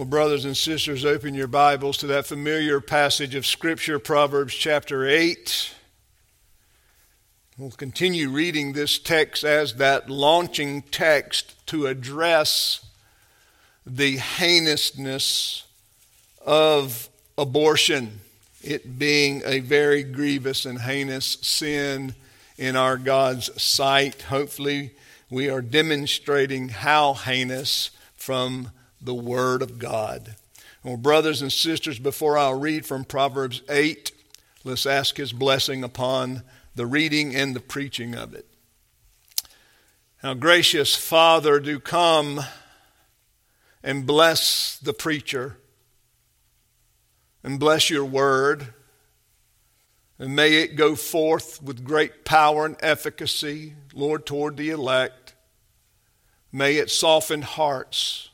Well, brothers and sisters, open your Bibles to that familiar passage of Scripture, Proverbs chapter 8. We'll continue reading this text as that launching text to address the heinousness of abortion, it being a very grievous and heinous sin in our God's sight. Hopefully, we are demonstrating how heinous from the Word of God. Well, brothers and sisters, before I read from Proverbs 8, let's ask His blessing upon the reading and the preaching of it. Now, gracious Father, do come and bless the preacher and bless your word. And may it go forth with great power and efficacy, Lord, toward the elect. May it soften hearts.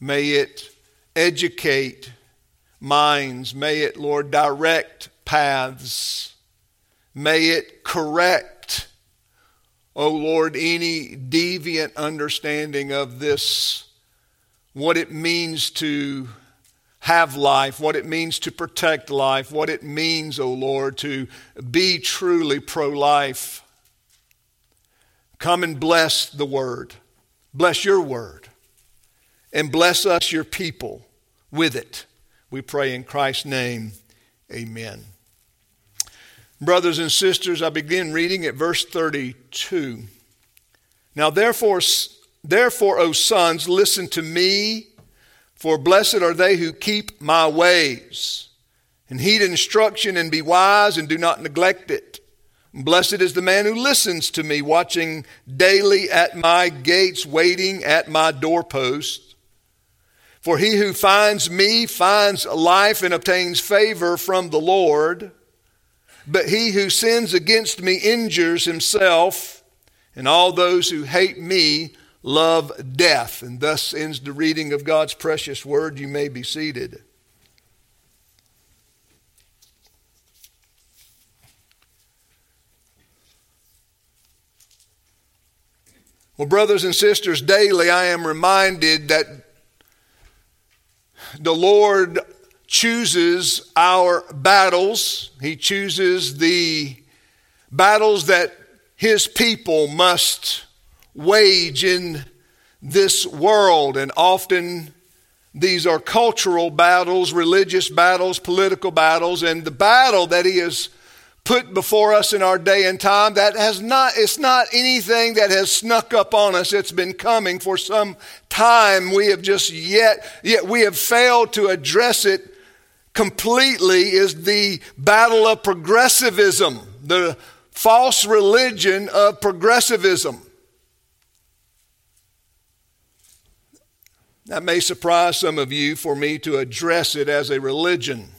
May it educate minds. May it, Lord, direct paths. May it correct, O oh Lord, any deviant understanding of this, what it means to have life, what it means to protect life, what it means, O oh Lord, to be truly pro life. Come and bless the word. Bless your word and bless us, your people, with it. We pray in Christ's name. Amen. Brothers and sisters, I begin reading at verse 32. Now, therefore, therefore, O sons, listen to me, for blessed are they who keep my ways, and heed instruction, and be wise, and do not neglect it. Blessed is the man who listens to me, watching daily at my gates, waiting at my doorpost. For he who finds me finds life and obtains favor from the Lord. But he who sins against me injures himself, and all those who hate me love death. And thus ends the reading of God's precious word. You may be seated. Well, brothers and sisters, daily I am reminded that the Lord chooses our battles. He chooses the battles that His people must wage in this world. And often these are cultural battles, religious battles, political battles. And the battle that He has put before us in our day and time that has not it's not anything that has snuck up on us. It's been coming for some time. We have just yet yet we have failed to address it completely is the battle of progressivism the false religion of progressivism. That may surprise some of you for me to address it as a religion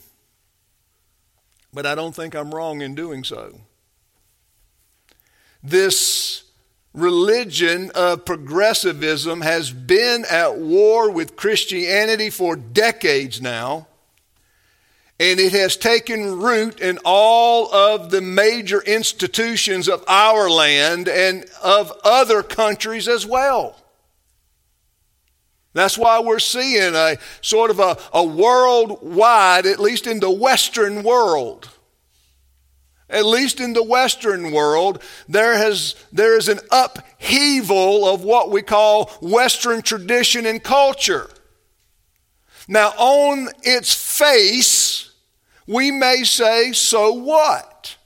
but I don't think I'm wrong in doing so. This religion of progressivism has been at war with Christianity for decades now, and it has taken root in all of the major institutions of our land and of other countries as well. That's why we're seeing a sort of a, a worldwide, at least in the Western world, at least in the Western world, there, has, there is an upheaval of what we call Western tradition and culture. Now, on its face, we may say, so what?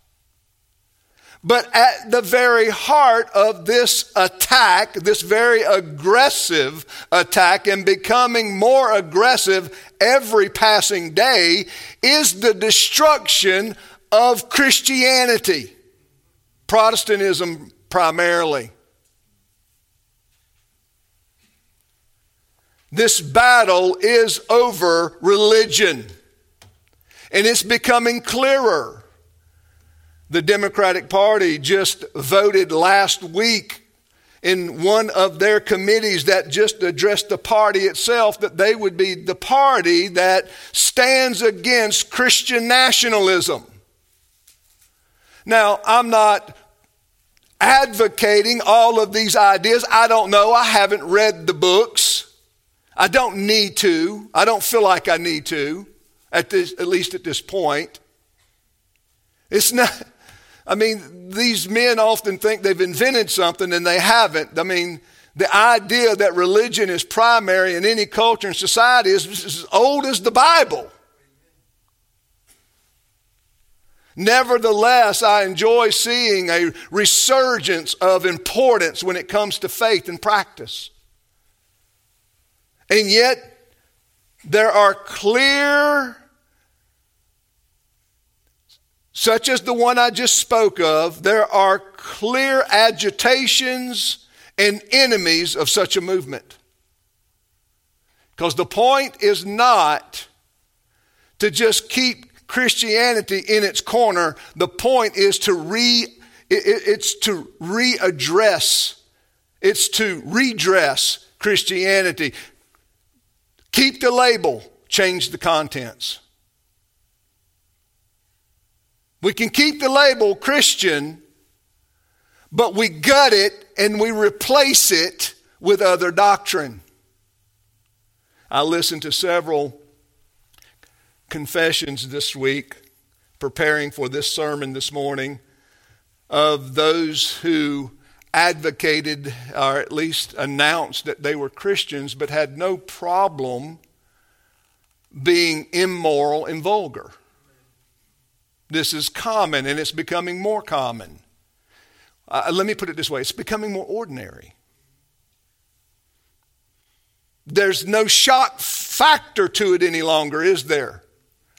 But at the very heart of this attack, this very aggressive attack, and becoming more aggressive every passing day, is the destruction of Christianity, Protestantism primarily. This battle is over religion, and it's becoming clearer the Democratic Party just voted last week in one of their committees that just addressed the party itself that they would be the party that stands against Christian nationalism. Now, I'm not advocating all of these ideas. I don't know. I haven't read the books. I don't need to. I don't feel like I need to, at, this, at least at this point. It's not, I mean, these men often think they've invented something and they haven't. I mean, the idea that religion is primary in any culture and society is as old as the Bible. Nevertheless, I enjoy seeing a resurgence of importance when it comes to faith and practice. And yet, there are clear, such as the one I just spoke of, there are clear agitations and enemies of such a movement. Because the point is not to just keep Christianity in its corner. The point is to re it's to readdress, it's to redress Christianity. Keep the label, change the contents. We can keep the label Christian, but we gut it and we replace it with other doctrine. I listened to several confessions this week, preparing for this sermon this morning, of those who advocated or at least announced that they were Christians but had no problem being immoral and vulgar. This is common and it's becoming more common. Uh, let me put it this way it's becoming more ordinary. There's no shock factor to it any longer, is there?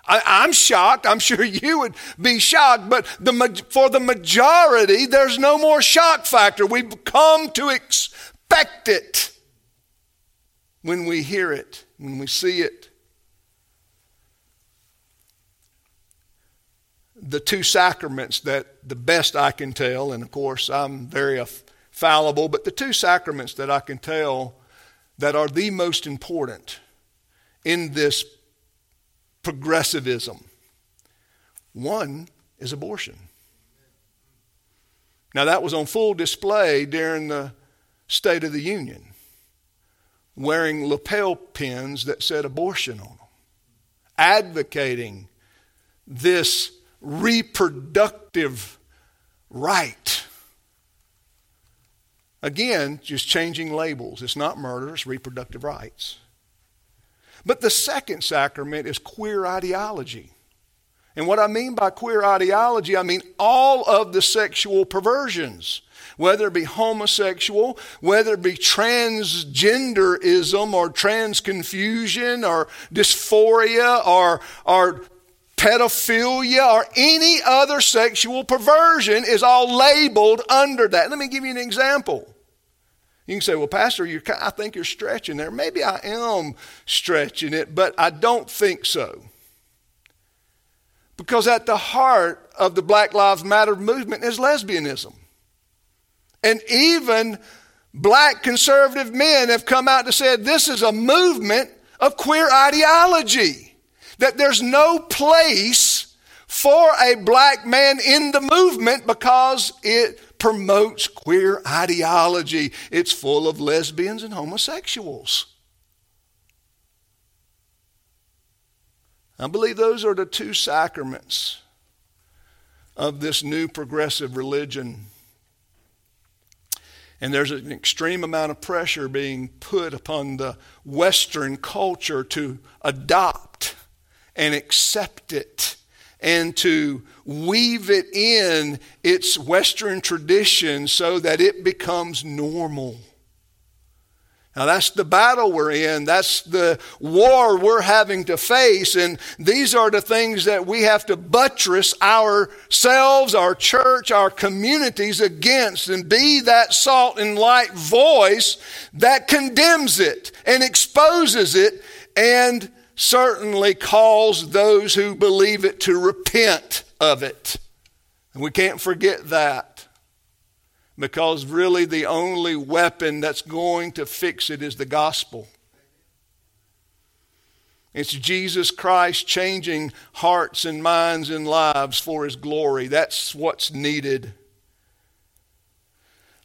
I, am shocked. I'm sure you would be shocked, but the, for the majority, there's no more shock factor. We've come to expect it when we hear it, when we see it. The two sacraments that the best I can tell, and of course I'm very fallible, but the two sacraments that I can tell that are the most important in this progressivism. One is abortion. Now, that was on full display during the State of the Union, wearing lapel pins that said abortion on them, advocating this reproductive right. Again, just changing labels. It's not murder, it's reproductive rights. But the second sacrament is queer ideology. And what I mean by queer ideology, I mean all of the sexual perversions, whether it be homosexual, whether it be transgenderism or transconfusion or dysphoria or, or pedophilia or any other sexual perversion is all labeled under that. Let me give you an example. You can say, well, Pastor, I think you're stretching there. Maybe I am stretching it, but I don't think so. Because at the heart of the Black Lives Matter movement is lesbianism. And even black conservative men have come out and said this is a movement of queer ideology, that there's no place for a black man in the movement because it promotes queer ideology. It's full of lesbians and homosexuals. I believe those are the two sacraments of this new progressive religion. And there's an extreme amount of pressure being put upon the Western culture to adopt and accept it and to weave it in its Western tradition so that it becomes normal. Now, that's the battle we're in. That's the war we're having to face. And these are the things that we have to buttress ourselves, our church, our communities against and be that salt and light voice that condemns it and exposes it and certainly calls those who believe it to repent of it. And we can't forget that because really the only weapon that's going to fix it is the gospel. It's Jesus Christ changing hearts and minds and lives for his glory. That's what's needed.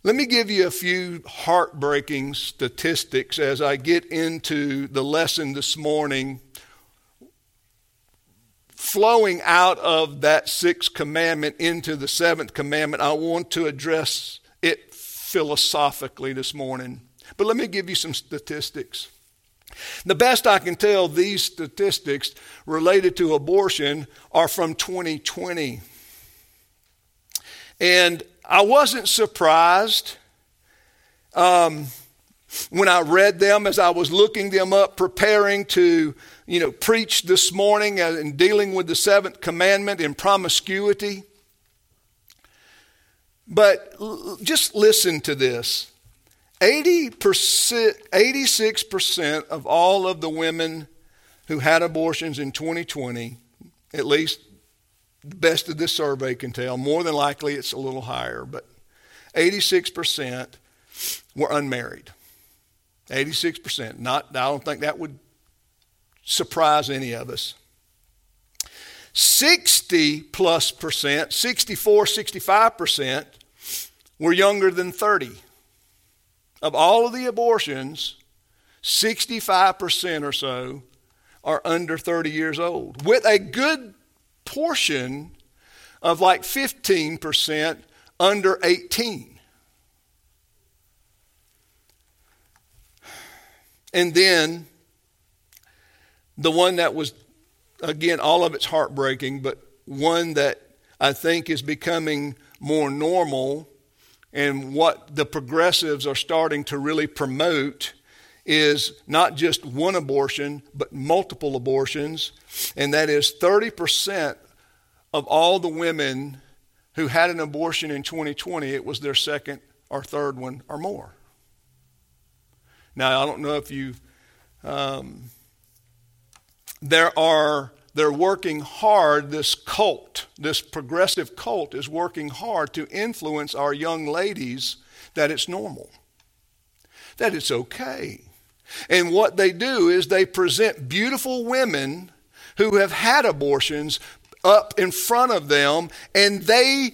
Let me give you a few heartbreaking statistics as I get into the lesson this morning. Flowing out of that sixth commandment into the seventh commandment, I want to address it philosophically this morning. But let me give you some statistics. The best I can tell, these statistics related to abortion are from 2020. And I wasn't surprised um, when I read them as I was looking them up, preparing to, you know, preached this morning uh, and dealing with the seventh commandment in promiscuity. But just listen to this 80%, 86% of all of the women who had abortions in 2020, at least the best of this survey can tell, more than likely it's a little higher, but 86% were unmarried. 86%. Not, I don't think that would surprise any of us. 60 plus percent, 64, 65% were younger than 30. Of all of the abortions, 65% or so are under 30 years old, with a good portion of like 15% under 18. And then the one that was, again, all of it's heartbreaking, but one that I think is becoming more normal and what the progressives are starting to really promote is not just one abortion, but multiple abortions. And that is 30% of all the women who had an abortion in 2020, it was their second or third one or more. Now, I don't know if you, um, there are, they're working hard, this cult, this progressive cult is working hard to influence our young ladies that it's normal, that it's okay. And what they do is they present beautiful women who have had abortions up in front of them and they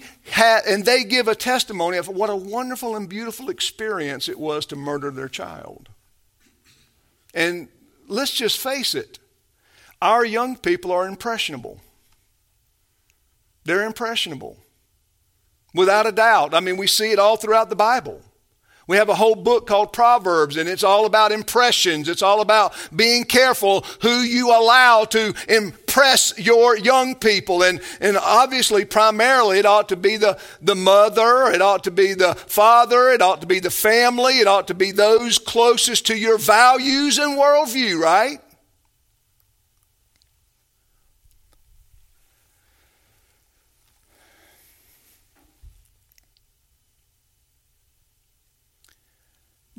and they give a testimony of what a wonderful and beautiful experience it was to murder their child and let's just face it our young people are impressionable. They're impressionable. Without a doubt. I mean we see it all throughout the bible. We have a whole book called Proverbs, and it's all about impressions. It's all about being careful who you allow to impress your young people. And, and obviously, primarily, it ought to be the, the mother, it ought to be the father, it ought to be the family, it ought to be those closest to your values and worldview, right?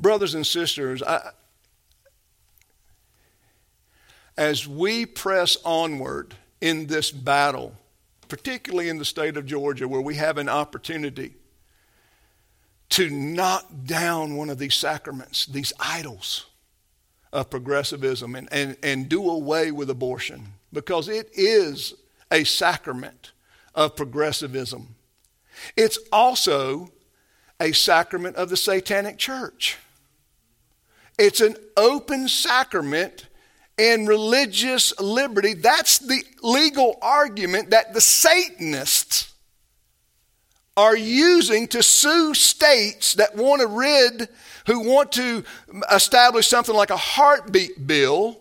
Brothers and sisters, I, as we press onward in this battle, particularly in the state of Georgia, where we have an opportunity to knock down one of these sacraments, these idols of progressivism, and, and, and do away with abortion, because it is a sacrament of progressivism. It's also a sacrament of the satanic church. It's an open sacrament and religious liberty. That's the legal argument that the Satanists are using to sue states that want to rid, who want to establish something like a heartbeat bill.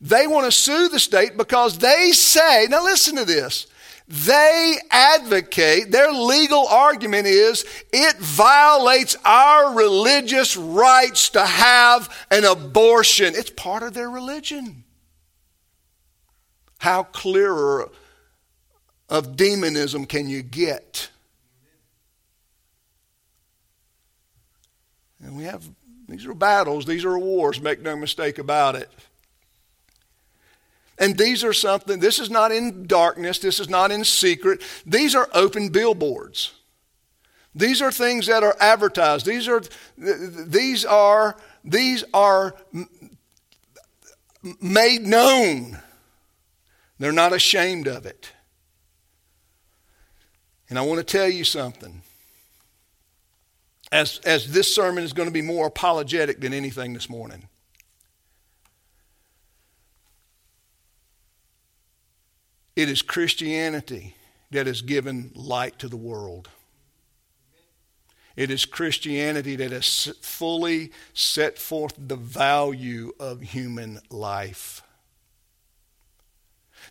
They want to sue the state because they say, now listen to this. They advocate, their legal argument is it violates our religious rights to have an abortion. It's part of their religion. How clearer of demonism can you get? And we have, these are battles, these are wars, make no mistake about it. And these are something, this is not in darkness, this is not in secret. These are open billboards. These are things that are advertised. These are, these are, these are made known. They're not ashamed of it. And I want to tell you something. as, as this sermon is going to be more apologetic than anything this morning. It is Christianity that has given light to the world. It is Christianity that has fully set forth the value of human life.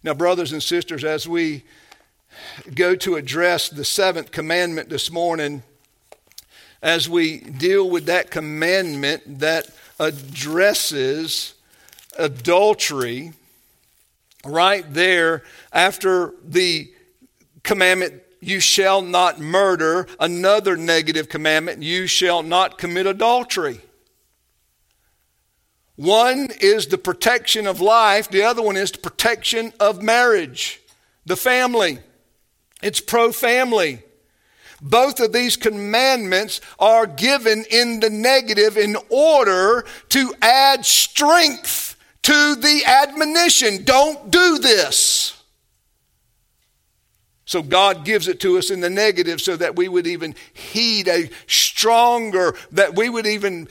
Now, brothers and sisters, as we go to address the seventh commandment this morning, as we deal with that commandment that addresses adultery, right there after the commandment, you shall not murder, another negative commandment, you shall not commit adultery. One is the protection of life, the other one is the protection of marriage, the family. It's pro family. Both of these commandments are given in the negative in order to add strength to the admonition. Don't do this. So God gives it to us in the negative so that we would even heed a stronger, that we would even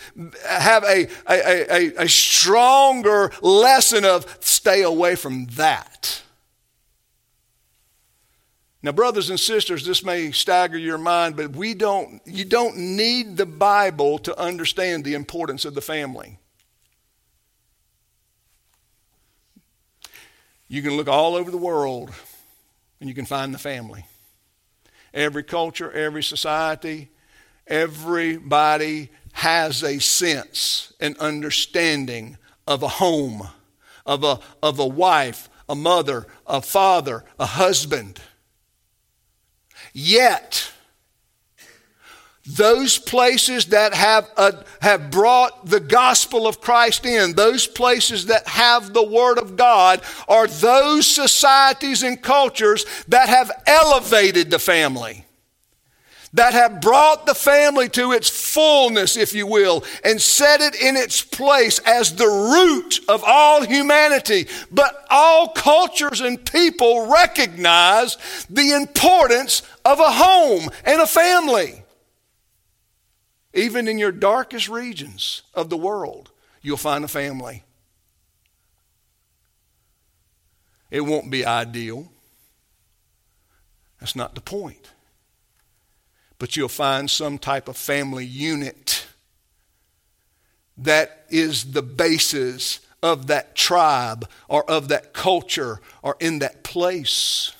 have a, a, a, a stronger lesson of stay away from that. Now, brothers and sisters, this may stagger your mind, but we don't, you don't need the Bible to understand the importance of the family. You can look all over the world and you can find the family. Every culture, every society, everybody has a sense, an understanding of a home, of a, of a wife, a mother, a father, a husband. Yet, those places that have, uh, have brought the gospel of Christ in, those places that have the Word of God, are those societies and cultures that have elevated the family that have brought the family to its fullness, if you will, and set it in its place as the root of all humanity. But all cultures and people recognize the importance of a home and a family. Even in your darkest regions of the world, you'll find a family. It won't be ideal. That's not the point but you'll find some type of family unit that is the basis of that tribe or of that culture or in that place.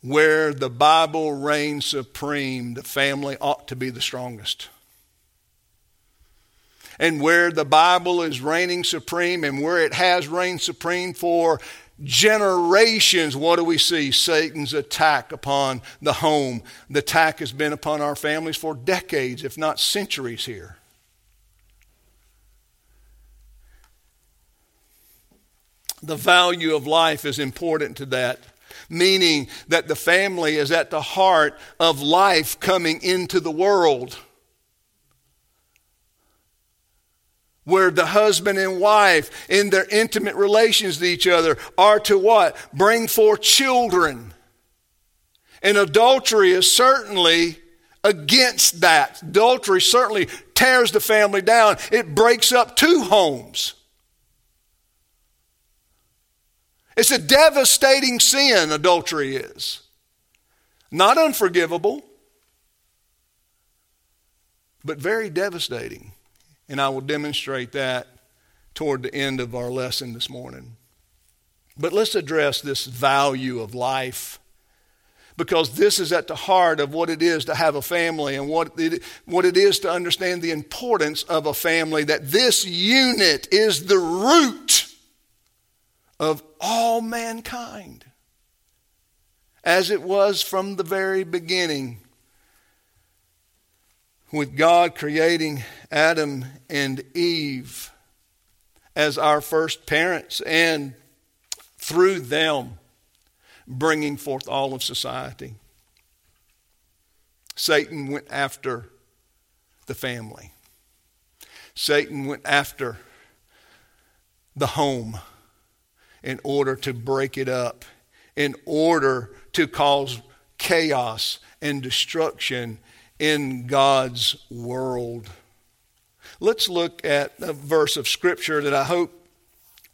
Where the Bible reigns supreme, the family ought to be the strongest. And where the Bible is reigning supreme and where it has reigned supreme for generations, what do we see? Satan's attack upon the home. The attack has been upon our families for decades, if not centuries here. The value of life is important to that, meaning that the family is at the heart of life coming into the world. where the husband and wife in their intimate relations to each other are to what? Bring forth children. And adultery is certainly against that. Adultery certainly tears the family down. It breaks up two homes. It's a devastating sin, adultery is. Not unforgivable, but very devastating. And I will demonstrate that toward the end of our lesson this morning. But let's address this value of life because this is at the heart of what it is to have a family and what it, what it is to understand the importance of a family, that this unit is the root of all mankind, as it was from the very beginning with God creating Adam and Eve as our first parents and through them bringing forth all of society. Satan went after the family. Satan went after the home in order to break it up, in order to cause chaos and destruction in God's world. Let's look at a verse of Scripture that I hope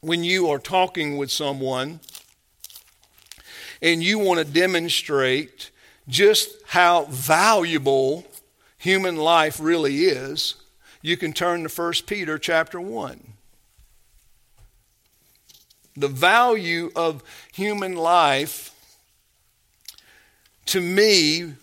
when you are talking with someone and you want to demonstrate just how valuable human life really is, you can turn to 1 Peter chapter 1. The value of human life to me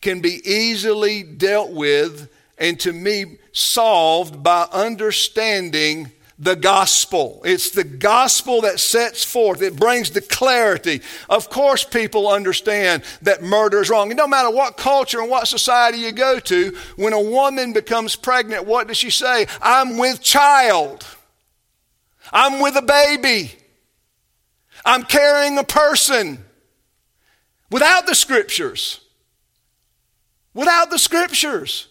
can be easily dealt with and to me solved by understanding the gospel. It's the gospel that sets forth, it brings the clarity. Of course, people understand that murder is wrong. And no matter what culture and what society you go to, when a woman becomes pregnant, what does she say? I'm with child, I'm with a baby, I'm carrying a person. Without the scriptures. Without the scriptures.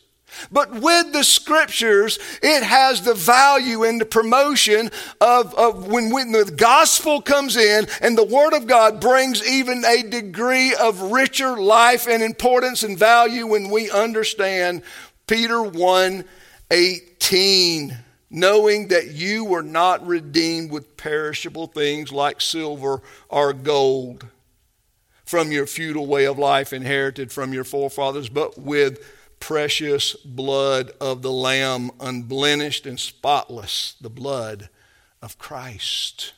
But with the scriptures, it has the value and the promotion of, of when, when the gospel comes in and the word of God brings even a degree of richer life and importance and value when we understand Peter 1 18 knowing that you were not redeemed with perishable things like silver or gold from your futile way of life inherited from your forefathers, but with precious blood of the Lamb, unblemished and spotless, the blood of Christ.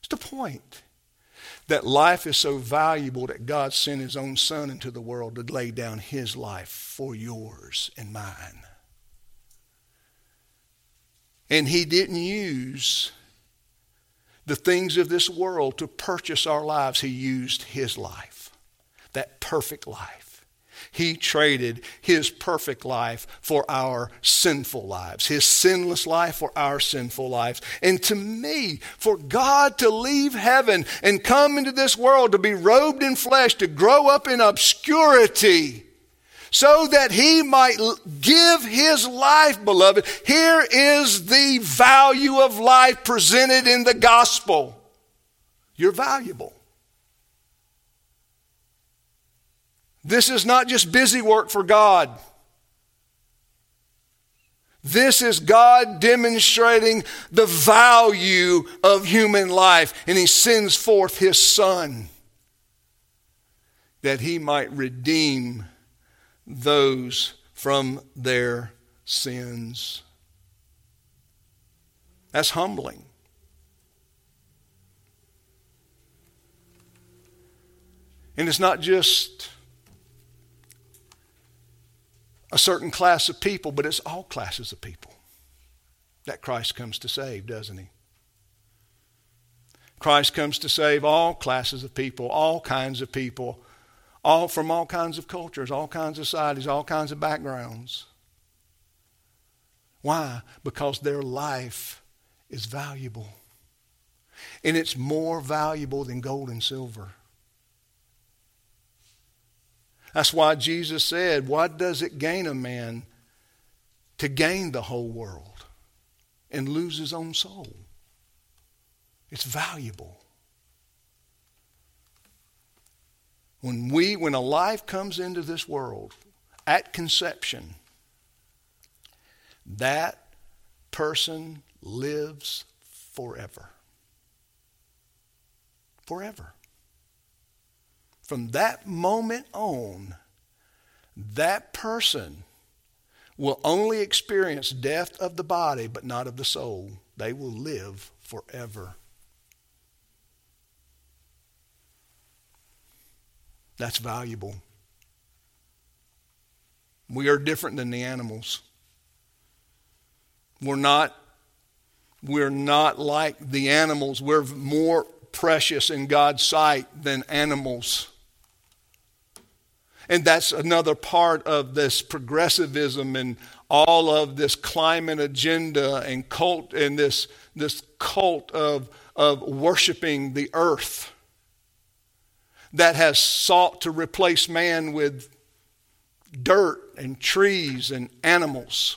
It's the point that life is so valuable that God sent His own Son into the world to lay down His life for yours and mine. And He didn't use the things of this world to purchase our lives. He used His life, that perfect life. He traded his perfect life for our sinful lives, his sinless life for our sinful lives. And to me, for God to leave heaven and come into this world to be robed in flesh, to grow up in obscurity, so that he might give his life, beloved. Here is the value of life presented in the gospel. You're valuable. This is not just busy work for God. This is God demonstrating the value of human life, and He sends forth His Son that He might redeem those from their sins. That's humbling. And it's not just a certain class of people, but it's all classes of people that Christ comes to save, doesn't he? Christ comes to save all classes of people, all kinds of people, all from all kinds of cultures, all kinds of societies, all kinds of backgrounds. Why? Because their life is valuable. And it's more valuable than gold and silver. That's why Jesus said, What does it gain a man to gain the whole world and lose his own soul? It's valuable. When we when a life comes into this world at conception, that person lives forever. Forever. From that moment on, that person will only experience death of the body, but not of the soul. They will live forever. That's valuable. We are different than the animals. We're not, we're not like the animals. We're more precious in God's sight than animals. And that's another part of this progressivism and all of this climate agenda and cult and this, this cult of, of worshiping the earth that has sought to replace man with dirt and trees and animals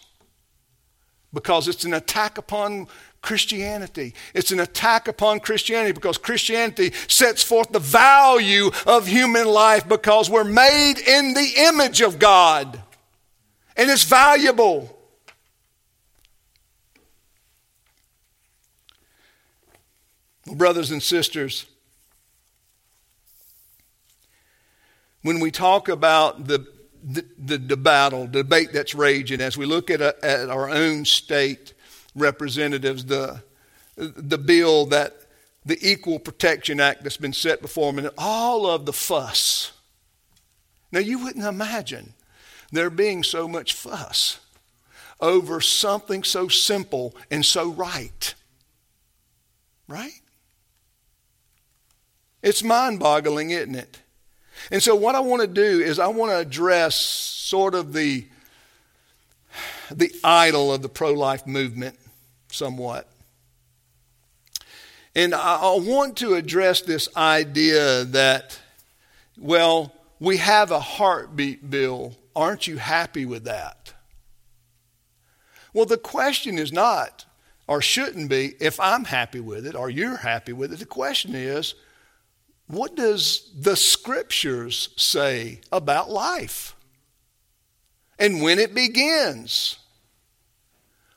because it's an attack upon Christianity. It's an attack upon Christianity because Christianity sets forth the value of human life because we're made in the image of God. And it's valuable. Brothers and sisters, when we talk about the, the, the, battle, the debate that's raging, as we look at, a, at our own state representatives, the, the bill that the Equal Protection Act that's been set before them, and all of the fuss. Now, you wouldn't imagine there being so much fuss over something so simple and so right. Right? It's mind boggling, isn't it? And so, what I want to do is, I want to address sort of the, the idol of the pro life movement somewhat. And I want to address this idea that, well, we have a heartbeat bill. Aren't you happy with that? Well, the question is not, or shouldn't be, if I'm happy with it or you're happy with it. The question is, what does the scriptures say about life? And when it begins?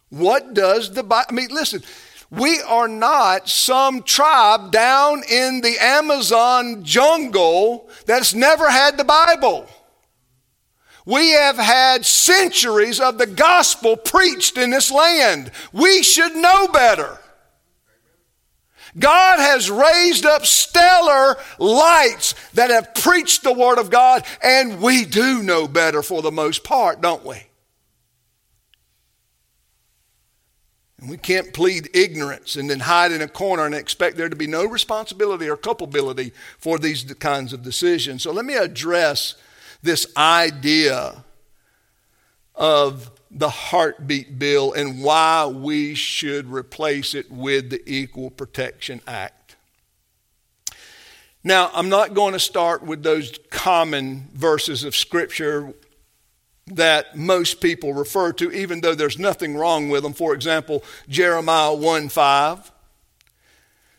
What does the Bible, I mean, listen, we are not some tribe down in the Amazon jungle that's never had the Bible. We have had centuries of the gospel preached in this land. We should know better. God has raised up stellar lights that have preached the Word of God, and we do know better for the most part, don't we? And we can't plead ignorance and then hide in a corner and expect there to be no responsibility or culpability for these kinds of decisions. So let me address this idea of the heartbeat bill and why we should replace it with the Equal Protection Act. Now, I'm not going to start with those common verses of Scripture that most people refer to, even though there's nothing wrong with them. For example, Jeremiah 1 5.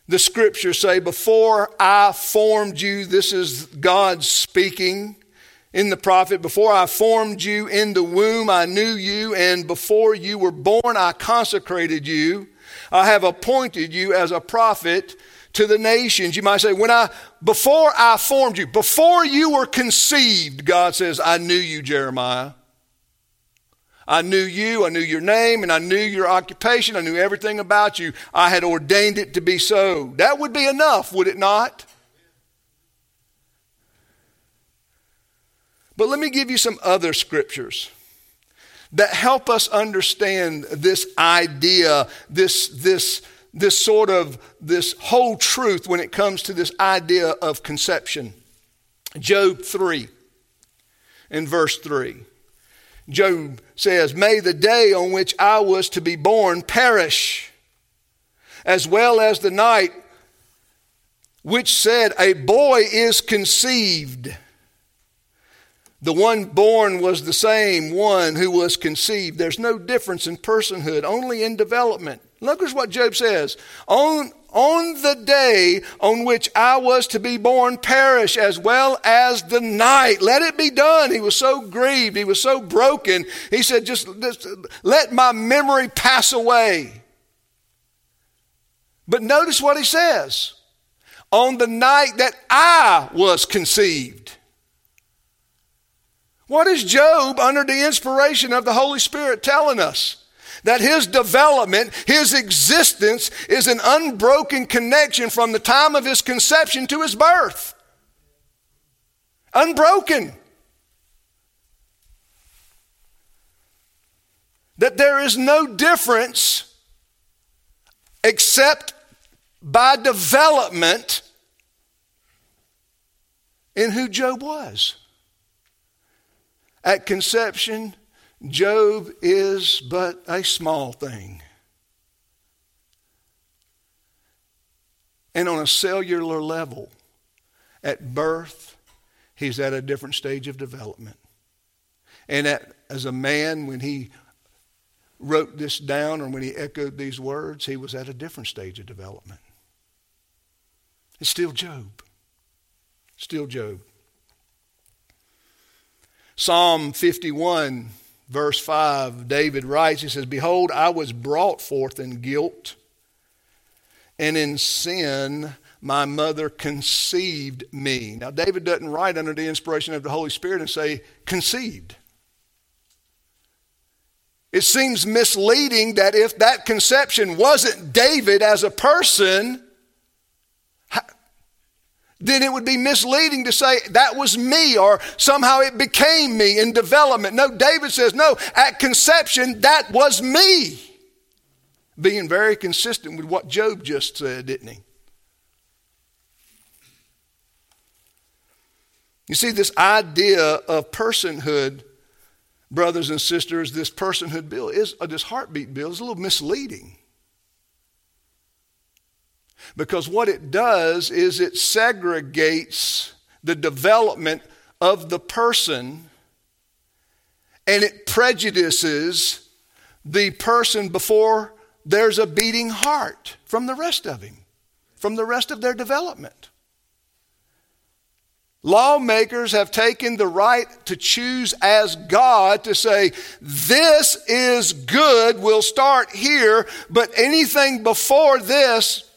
The scriptures say, Before I formed you, this is God speaking in the prophet, Before I formed you in the womb, I knew you, and before you were born, I consecrated you. I have appointed you as a prophet to the nations. You might say, when I, before I formed you, before you were conceived, God says, I knew you, Jeremiah. I knew you, I knew your name, and I knew your occupation, I knew everything about you. I had ordained it to be so. That would be enough, would it not? But let me give you some other scriptures that help us understand this idea, this, this, this sort of this whole truth when it comes to this idea of conception. Job 3 in verse 3. Job says, May the day on which I was to be born perish, as well as the night which said, A boy is conceived. The one born was the same one who was conceived. There's no difference in personhood, only in development. Look at what Job says. On, on the day on which I was to be born perish as well as the night. Let it be done. He was so grieved. He was so broken. He said, just, just let my memory pass away. But notice what he says. On the night that I was conceived. What is Job, under the inspiration of the Holy Spirit, telling us? That his development, his existence, is an unbroken connection from the time of his conception to his birth. Unbroken. That there is no difference except by development in who Job was. At conception, Job is but a small thing. And on a cellular level, at birth, he's at a different stage of development. And at, as a man, when he wrote this down or when he echoed these words, he was at a different stage of development. It's still Job. Still Job. Psalm 51, verse 5, David writes, he says, Behold, I was brought forth in guilt, and in sin my mother conceived me. Now, David doesn't write under the inspiration of the Holy Spirit and say, conceived. It seems misleading that if that conception wasn't David as a person, then it would be misleading to say that was me or somehow it became me in development. No, David says, no, at conception, that was me. Being very consistent with what Job just said, didn't he? You see, this idea of personhood brothers and sisters, this personhood bill is, uh, this heartbeat bill is a little misleading. Because what it does is it segregates the development of the person and it prejudices the person before there's a beating heart from the rest of him, from the rest of their development. Lawmakers have taken the right to choose as God to say, this is good, we'll start here, but anything before this,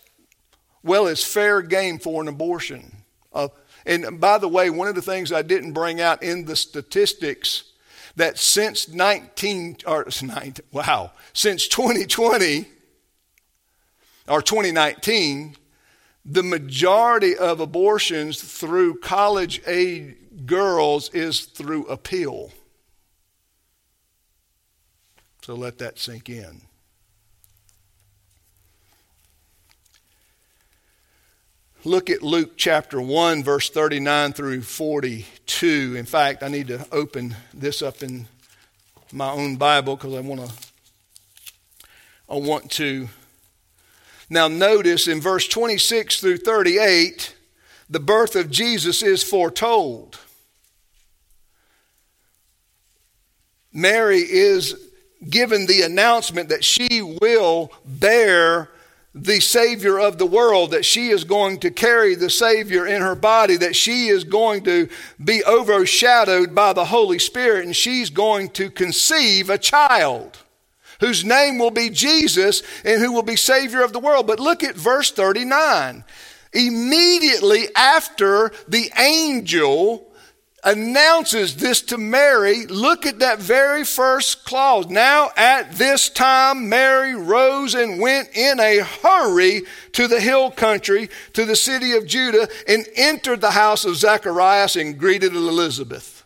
well, it's fair game for an abortion. Uh, and by the way, one of the things I didn't bring out in the statistics that since 19, or 19, wow, since 2020 or 2019, the majority of abortions through college age girls is through appeal. So let that sink in. Look at Luke chapter 1, verse 39 through 42. In fact, I need to open this up in my own Bible because I want to I want to now, notice in verse 26 through 38, the birth of Jesus is foretold. Mary is given the announcement that she will bear the Savior of the world, that she is going to carry the Savior in her body, that she is going to be overshadowed by the Holy Spirit, and she's going to conceive a child whose name will be Jesus and who will be Savior of the world. But look at verse 39. Immediately after the angel announces this to Mary, look at that very first clause. Now at this time, Mary rose and went in a hurry to the hill country, to the city of Judah, and entered the house of Zacharias and greeted Elizabeth.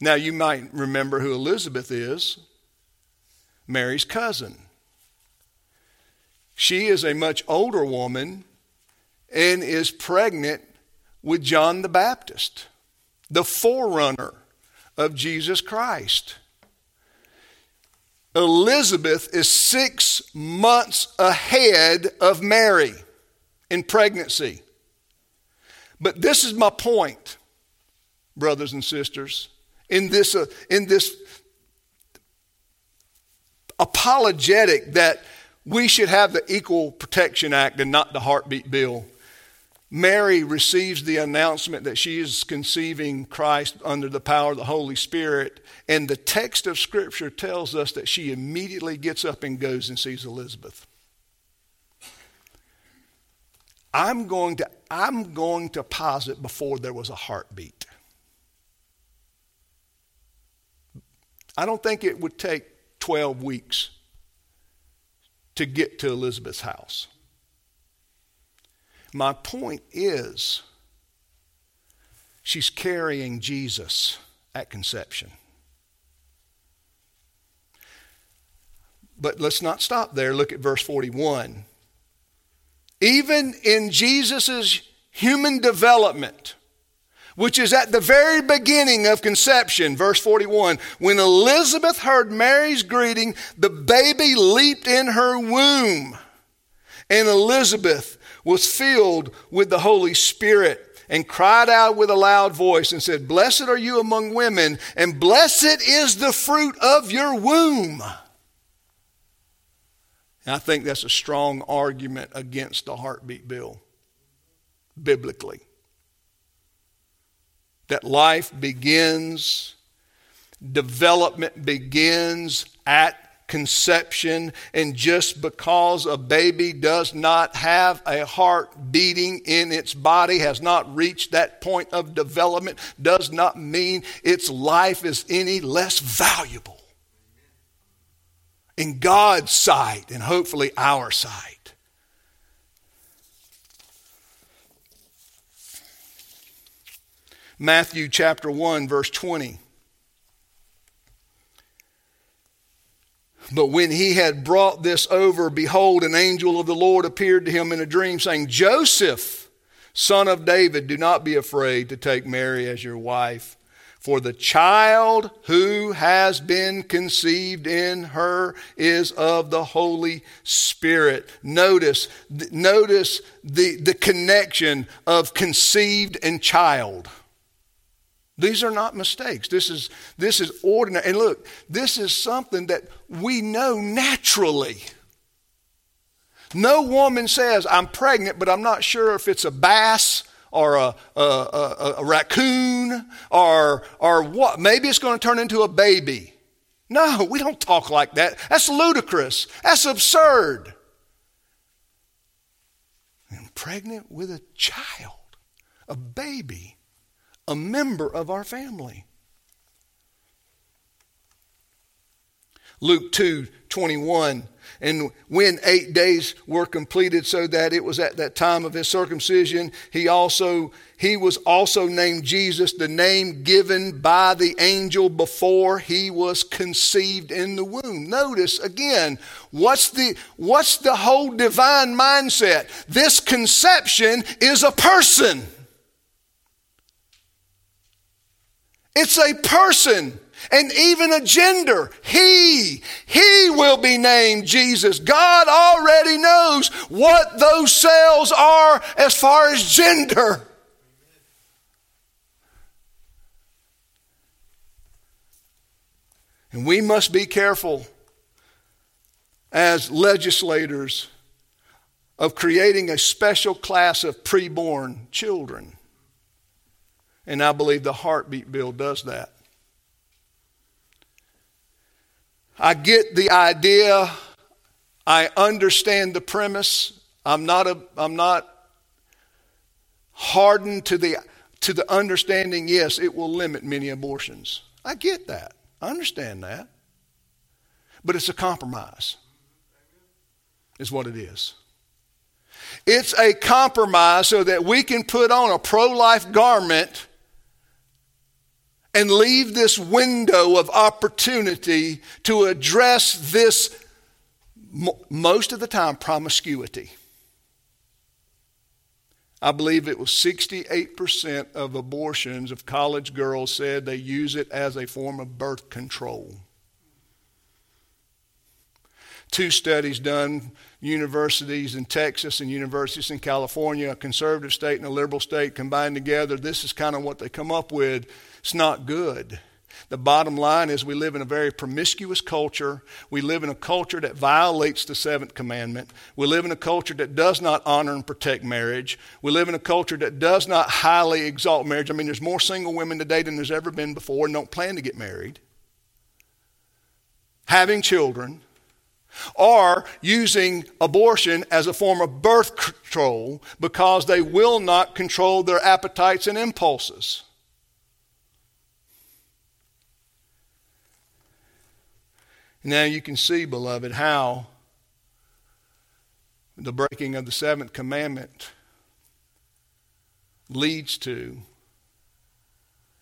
Now you might remember who Elizabeth is. Mary's cousin. She is a much older woman and is pregnant with John the Baptist, the forerunner of Jesus Christ. Elizabeth is six months ahead of Mary in pregnancy. But this is my point, brothers and sisters, in this, uh, in this apologetic that we should have the Equal Protection Act and not the heartbeat bill. Mary receives the announcement that she is conceiving Christ under the power of the Holy Spirit, and the text of Scripture tells us that she immediately gets up and goes and sees Elizabeth. I'm going to, I'm going to posit before there was a heartbeat. I don't think it would take 12 weeks to get to Elizabeth's house. My point is, she's carrying Jesus at conception. But let's not stop there. Look at verse 41. Even in Jesus' human development, which is at the very beginning of conception. Verse 41 When Elizabeth heard Mary's greeting, the baby leaped in her womb, and Elizabeth was filled with the Holy Spirit. and cried out with a loud voice and said, Blessed are you among women, and blessed is the fruit of your womb. And I think that's a strong argument against the heartbeat bill, biblically. That life begins, development begins at conception, and just because a baby does not have a heart beating in its body, has not reached that point of development, does not mean its life is any less valuable in God's sight and hopefully our sight. Matthew chapter 1, verse 20. But when he had brought this over, behold, an angel of the Lord appeared to him in a dream, saying, Joseph, son of David, do not be afraid to take Mary as your wife for the child who has been conceived in her is of the Holy Spirit. Notice, notice the, the connection of conceived and child. These are not mistakes. This is, this is ordinary. And look, this is something that we know naturally. No woman says, I'm pregnant, but I'm not sure if it's a bass or a, a, a, a raccoon or, or what. Maybe it's going to turn into a baby. No, we don't talk like that. That's ludicrous. That's absurd. I'm pregnant with a child, a baby, a member of our family. Luke 2 21 and when eight days were completed, so that it was at that time of his circumcision, he also he was also named Jesus, the name given by the angel before he was conceived in the womb. Notice again, what's the what's the whole divine mindset? This conception is a person. It's a person and even a gender. He, he will be named Jesus. God already knows what those cells are as far as gender. And we must be careful as legislators of creating a special class of preborn children. And I believe the heartbeat bill does that. I get the idea. I understand the premise. I'm not, a, I'm not hardened to the, to the understanding, yes, it will limit many abortions. I get that. I understand that. But it's a compromise, is what it is. It's a compromise so that we can put on a pro life garment and leave this window of opportunity to address this, most of the time, promiscuity. I believe it was 68% of abortions of college girls said they use it as a form of birth control. Two studies done universities in Texas and universities in California, a conservative state and a liberal state combined together. This is kind of what they come up with. It's not good. The bottom line is we live in a very promiscuous culture. We live in a culture that violates the seventh commandment. We live in a culture that does not honor and protect marriage. We live in a culture that does not highly exalt marriage. I mean, there's more single women today than there's ever been before and don't plan to get married. Having children, or using abortion as a form of birth control because they will not control their appetites and impulses. Now you can see, beloved, how the breaking of the seventh commandment leads to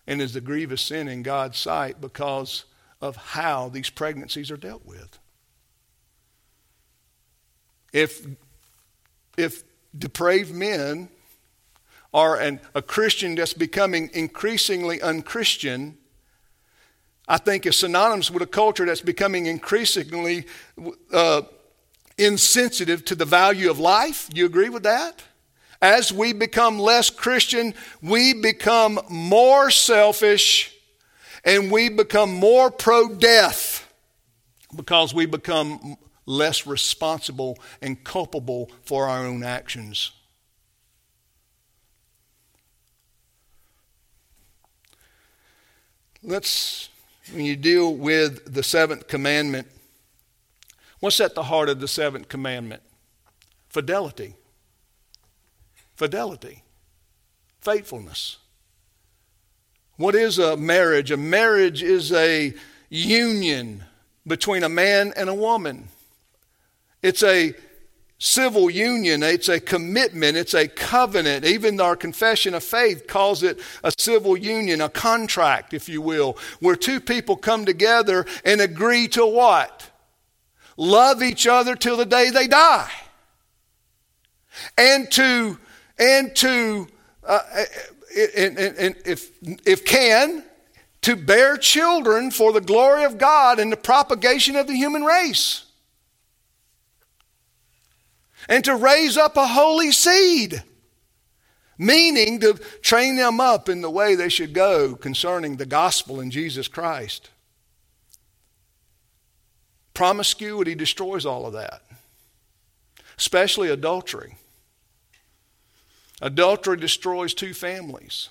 and is a grievous sin in God's sight because of how these pregnancies are dealt with. If, if depraved men are an, a Christian that's becoming increasingly unchristian, I think is synonymous with a culture that's becoming increasingly uh, insensitive to the value of life. You agree with that? As we become less Christian, we become more selfish and we become more pro death because we become less responsible and culpable for our own actions. Let's, when you deal with the seventh commandment, what's at the heart of the seventh commandment? Fidelity. Fidelity. Faithfulness. What is a marriage? A marriage is a union between a man and a woman. It's a civil union, it's a commitment, it's a covenant. Even our confession of faith calls it a civil union, a contract, if you will, where two people come together and agree to what? Love each other till the day they die. And to, and to, uh, and, and, and if, if can, to bear children for the glory of God and the propagation of the human race and to raise up a holy seed, meaning to train them up in the way they should go concerning the gospel in Jesus Christ. Promiscuity destroys all of that, especially adultery. Adultery destroys two families.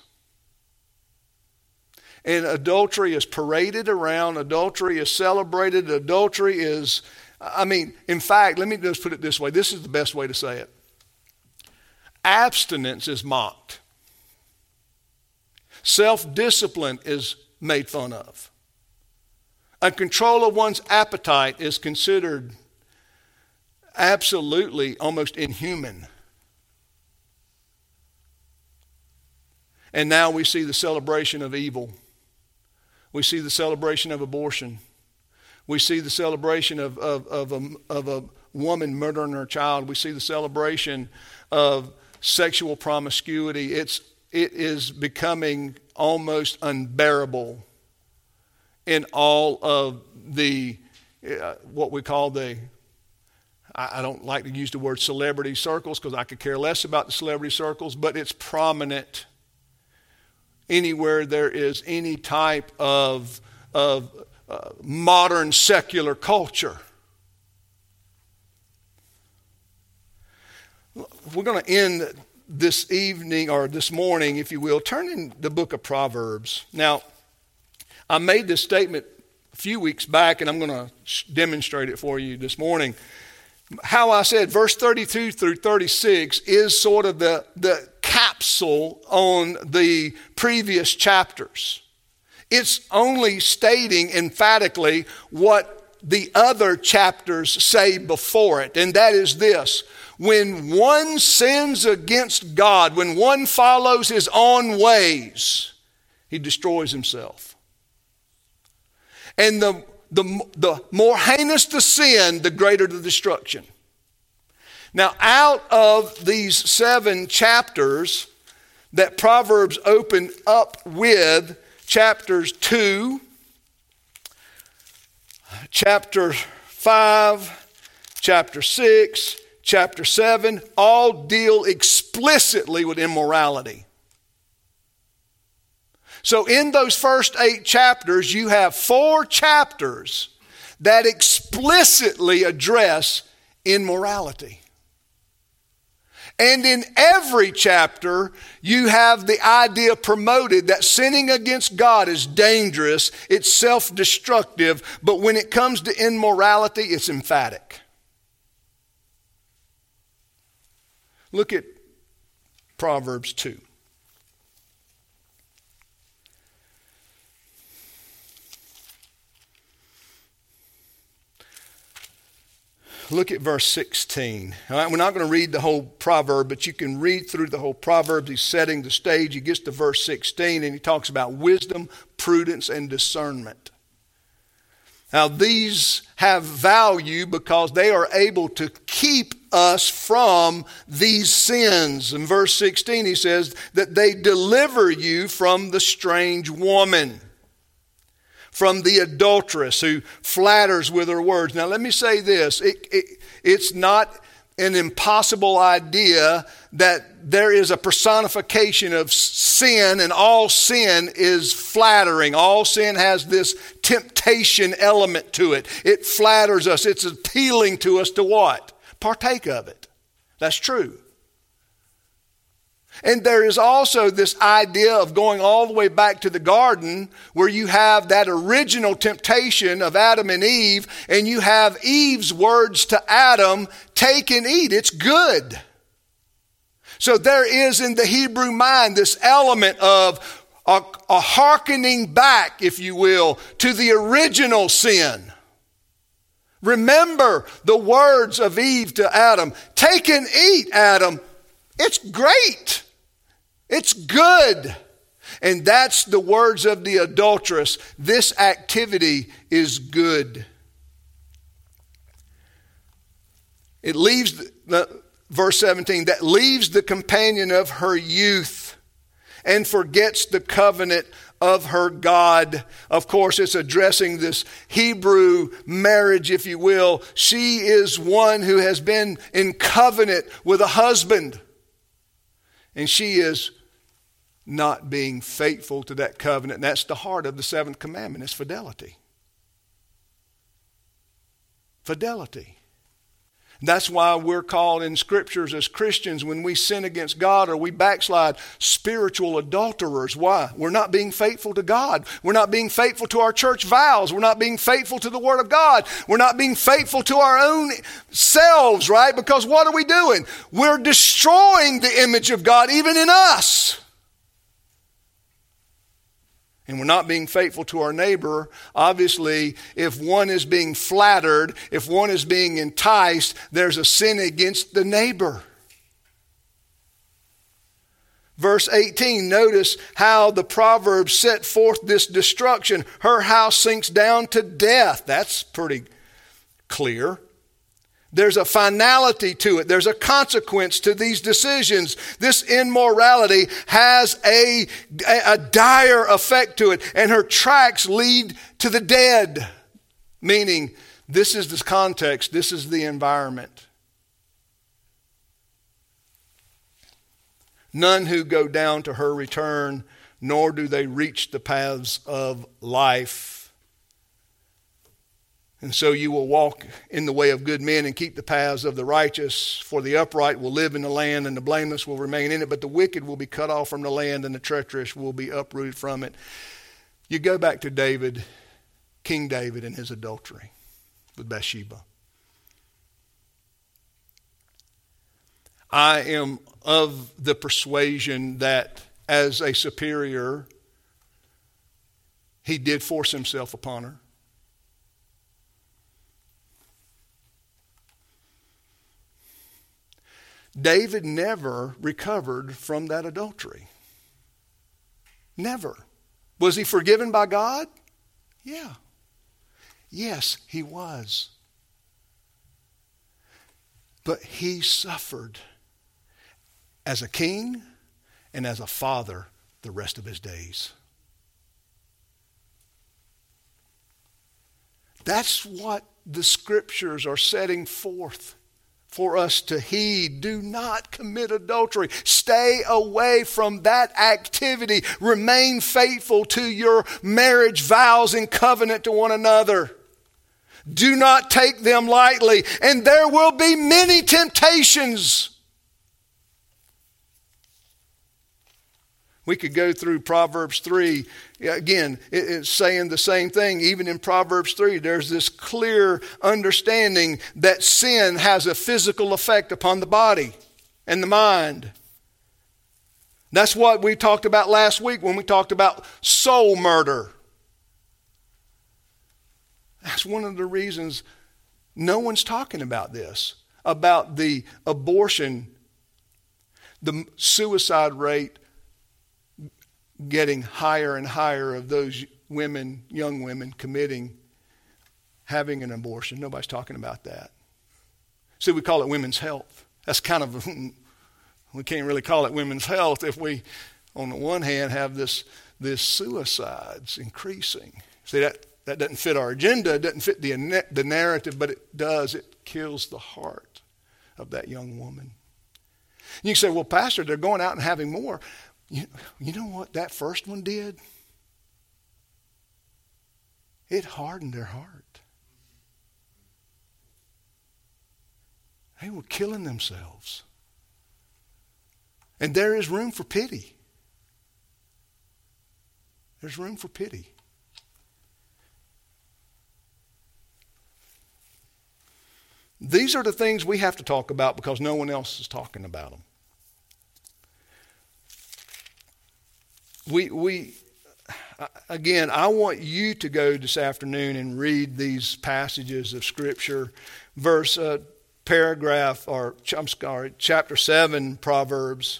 And adultery is paraded around, adultery is celebrated, adultery is I mean, in fact, let me just put it this way this is the best way to say it abstinence is mocked, self discipline is made fun of, a control of one's appetite is considered absolutely almost inhuman. And now we see the celebration of evil. We see the celebration of abortion. We see the celebration of, of, of, a, of a woman murdering her child. We see the celebration of sexual promiscuity. It's, it is becoming almost unbearable in all of the, uh, what we call the, I, I don't like to use the word celebrity circles because I could care less about the celebrity circles, but it's prominent anywhere there is any type of, of modern secular culture. We're going to end this evening or this morning, if you will, turn in the book of Proverbs. Now, I made this statement a few weeks back, and I'm going to demonstrate it for you this morning. How I said verse 32 through 36 is sort of the, the capsule on the previous chapters. It's only stating emphatically what the other chapters say before it, and that is this. When one sins against God, when one follows his own ways, he destroys himself. And the, the, the more heinous the sin, the greater the destruction. Now, out of these seven chapters that Proverbs open up with, chapters 2, chapter 5, chapter 6, chapter 7 all deal explicitly with immorality. So, in those first eight chapters, you have four chapters that explicitly address immorality. And in every chapter, you have the idea promoted that sinning against God is dangerous, it's self destructive, but when it comes to immorality, it's emphatic. Look at Proverbs 2. Look at verse 16. All right, we're not going to read the whole proverb, but you can read through the whole proverb. He's setting the stage. He gets to verse 16 and he talks about wisdom, prudence, and discernment. Now, these have value because they are able to keep us from these sins. In verse 16, he says that they deliver you from the strange woman from the adulteress who flatters with her words. Now, let me say this it, it, it's not an impossible idea that there is a personification of sin, and all sin is flattering. All sin has this temptation element to it. It flatters us, it's appealing to us to what? Partake of it. That's true. And there is also this idea of going all the way back to the garden where you have that original temptation of Adam and Eve, and you have Eve's words to Adam take and eat. It's good. So there is in the Hebrew mind this element of a, a hearkening back, if you will, to the original sin. Remember the words of Eve to Adam Take and eat, Adam. It's great. It's good. And that's the words of the adulteress. This activity is good. It leaves the, verse 17, that leaves the companion of her youth and forgets the covenant of her God. Of course, it's addressing this Hebrew marriage, if you will. She is one who has been in covenant with a husband, and she is not being faithful to that covenant. And that's the heart of the seventh commandment is fidelity. Fidelity. That's why we're called in scriptures as Christians when we sin against God or we backslide spiritual adulterers. Why? We're not being faithful to God. We're not being faithful to our church vows. We're not being faithful to the Word of God. We're not being faithful to our own selves, right? Because what are we doing? We're destroying the image of God even in us and we're not being faithful to our neighbor, obviously, if one is being flattered, if one is being enticed, there's a sin against the neighbor. Verse 18, notice how the proverb set forth this destruction. Her house sinks down to death. That's pretty clear. There's a finality to it. There's a consequence to these decisions. This immorality has a, a, dire effect to it, and her tracks lead to the dead. Meaning, this is the context, this is the environment. None who go down to her return, nor do they reach the paths of life. And so you will walk in the way of good men and keep the paths of the righteous, for the upright will live in the land, and the blameless will remain in it, but the wicked will be cut off from the land, and the treacherous will be uprooted from it. You go back to David, King David, and his adultery with Bathsheba. I am of the persuasion that as a superior, he did force himself upon her. David never recovered from that adultery. Never. Was he forgiven by God? Yeah. Yes, he was. But he suffered as a king and as a father the rest of his days. That's what the scriptures are setting forth for us to heed. Do not commit adultery. Stay away from that activity. Remain faithful to your marriage vows and covenant to one another. Do not take them lightly, and there will be many temptations We could go through Proverbs 3. Again, it's saying the same thing. Even in Proverbs 3, there's this clear understanding that sin has a physical effect upon the body and the mind. That's what we talked about last week when we talked about soul murder. That's one of the reasons no one's talking about this, about the abortion, the suicide rate getting higher and higher of those women, young women, committing having an abortion. Nobody's talking about that. See, we call it women's health. That's kind of, we can't really call it women's health if we, on the one hand, have this, this suicides increasing. See, that, that doesn't fit our agenda, it doesn't fit the, the narrative, but it does. It kills the heart of that young woman. You say, well, Pastor, they're going out and having more. You, you know what that first one did? It hardened their heart. They were killing themselves. And there is room for pity. There's room for pity. These are the things we have to talk about because no one else is talking about them. We, we, again, I want you to go this afternoon and read these passages of Scripture, verse, uh, paragraph, or I'm sorry, chapter 7, Proverbs.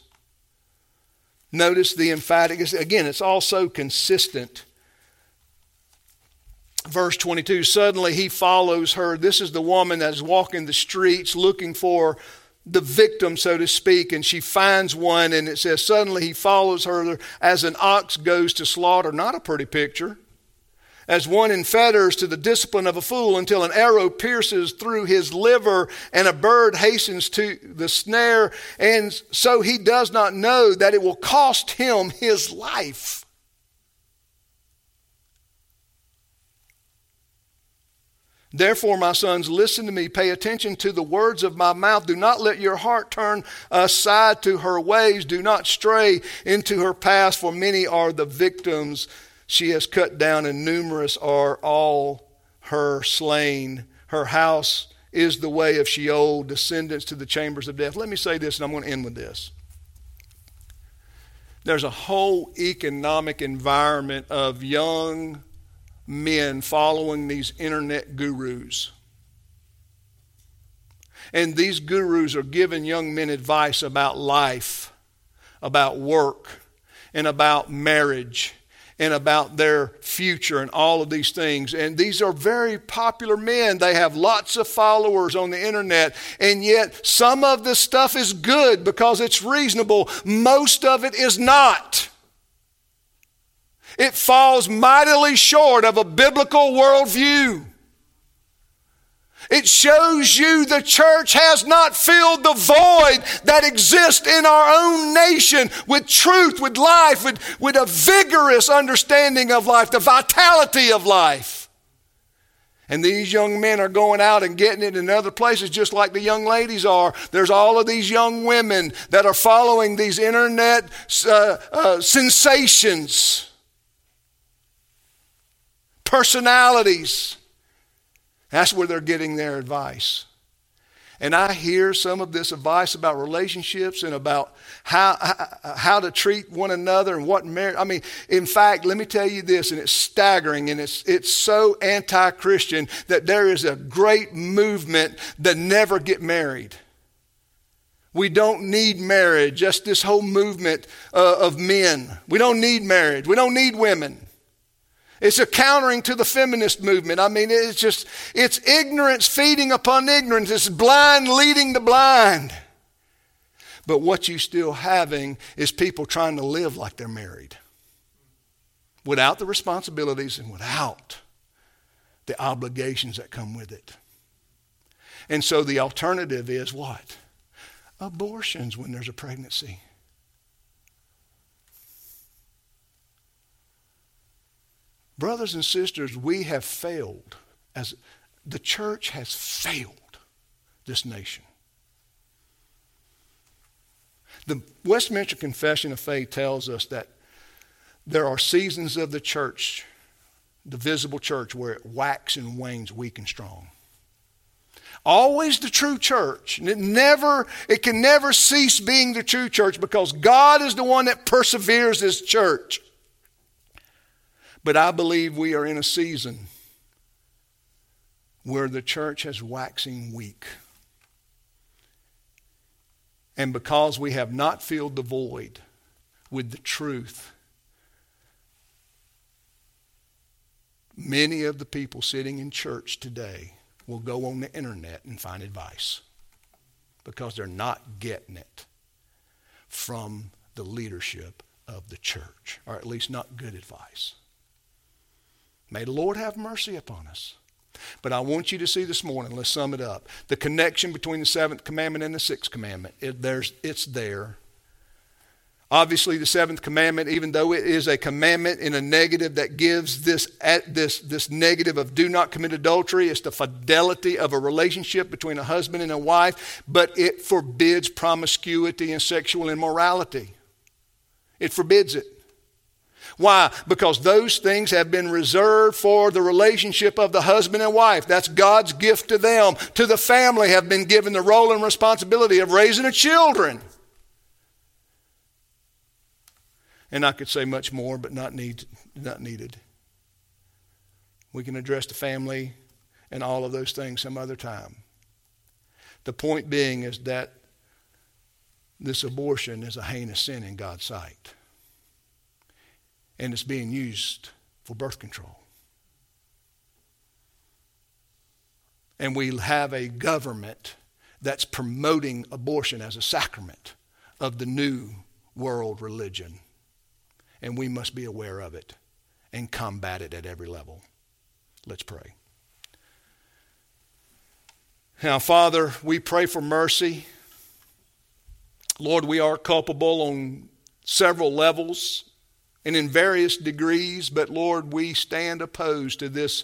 Notice the emphatic, again, it's also consistent verse 22 suddenly he follows her this is the woman that is walking the streets looking for the victim so to speak and she finds one and it says suddenly he follows her as an ox goes to slaughter. Not a pretty picture. As one in fetters to the discipline of a fool until an arrow pierces through his liver and a bird hastens to the snare and so he does not know that it will cost him his life Therefore, my sons, listen to me. Pay attention to the words of my mouth. Do not let your heart turn aside to her ways. Do not stray into her paths, for many are the victims she has cut down, and numerous are all her slain. Her house is the way of Sheol, descendants to the chambers of death. Let me say this, and I'm going to end with this. There's a whole economic environment of young men following these internet gurus. And these gurus are giving young men advice about life, about work, and about marriage, and about their future, and all of these things. And these are very popular men. They have lots of followers on the internet, and yet some of this stuff is good because it's reasonable, most of it is not. It falls mightily short of a biblical worldview. It shows you the church has not filled the void that exists in our own nation with truth, with life, with, with a vigorous understanding of life, the vitality of life. And these young men are going out and getting it in other places just like the young ladies are. There's all of these young women that are following these internet uh, uh, sensations personalities. That's where they're getting their advice. And I hear some of this advice about relationships and about how, how to treat one another and what marriage. I mean, in fact, let me tell you this, and it's staggering and it's, it's so anti Christian that there is a great movement that never get married. We don't need marriage, just this whole movement uh, of men. We don't need marriage. We don't need women. It's a countering to the feminist movement. I mean, it's just, it's ignorance feeding upon ignorance. It's blind leading the blind. But what you still having is people trying to live like they're married without the responsibilities and without the obligations that come with it. And so the alternative is what? Abortions when there's a pregnancy. Brothers and sisters, we have failed as the church has failed this nation. The Westminster Confession of Faith tells us that there are seasons of the church, the visible church, where it whacks and wanes weak and strong. Always the true church. And it never, it can never cease being the true church because God is the one that perseveres this church. But I believe we are in a season where the church is waxing weak. And because we have not filled the void with the truth, many of the people sitting in church today will go on the internet and find advice because they're not getting it from the leadership of the church, or at least not good advice. May the Lord have mercy upon us. But I want you to see this morning, let's sum it up. The connection between the seventh commandment and the sixth commandment, it, there's, it's there. Obviously, the seventh commandment, even though it is a commandment in a negative that gives this, this, this negative of do not commit adultery, it's the fidelity of a relationship between a husband and a wife, but it forbids promiscuity and sexual immorality. It forbids it. Why? Because those things have been reserved for the relationship of the husband and wife. That's God's gift to them. To the family have been given the role and responsibility of raising the children. And I could say much more, but not, need, not needed. We can address the family and all of those things some other time. The point being is that this abortion is a heinous sin in God's sight and it's being used for birth control. And we have a government that's promoting abortion as a sacrament of the new world religion. And we must be aware of it and combat it at every level. Let's pray. Now, Father, we pray for mercy. Lord, we are culpable on several levels and in various degrees, but Lord, we stand opposed to this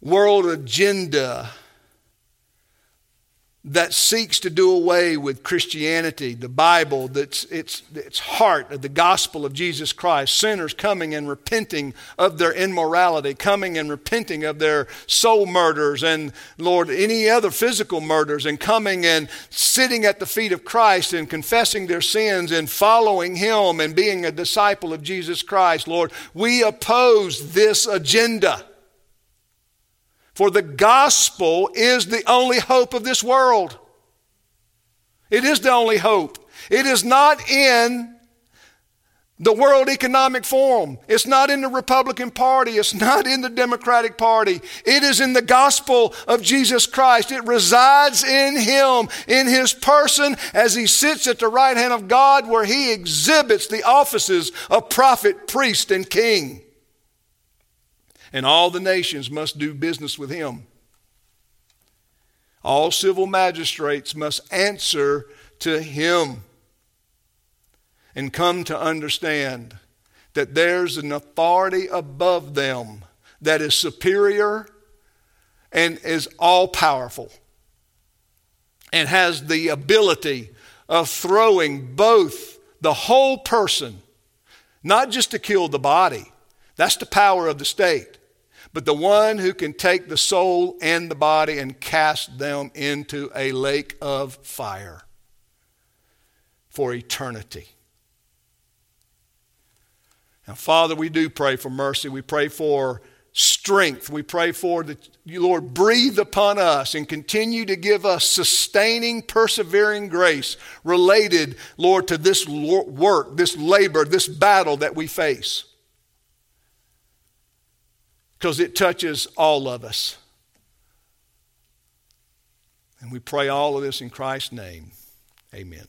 world agenda that seeks to do away with Christianity, the Bible, that's its, its heart of the gospel of Jesus Christ. Sinners coming and repenting of their immorality, coming and repenting of their soul murders and, Lord, any other physical murders, and coming and sitting at the feet of Christ and confessing their sins and following Him and being a disciple of Jesus Christ. Lord, we oppose this agenda. For the gospel is the only hope of this world. It is the only hope. It is not in the World Economic Forum. It's not in the Republican Party. It's not in the Democratic Party. It is in the gospel of Jesus Christ. It resides in Him, in His person, as He sits at the right hand of God, where He exhibits the offices of prophet, priest, and king and all the nations must do business with him. All civil magistrates must answer to him and come to understand that there's an authority above them that is superior and is all powerful and has the ability of throwing both the whole person, not just to kill the body, that's the power of the state, but the one who can take the soul and the body and cast them into a lake of fire for eternity. Now, Father, we do pray for mercy. We pray for strength. We pray for that you, Lord, breathe upon us and continue to give us sustaining, persevering grace related, Lord, to this work, this labor, this battle that we face because it touches all of us. And we pray all of this in Christ's name. Amen.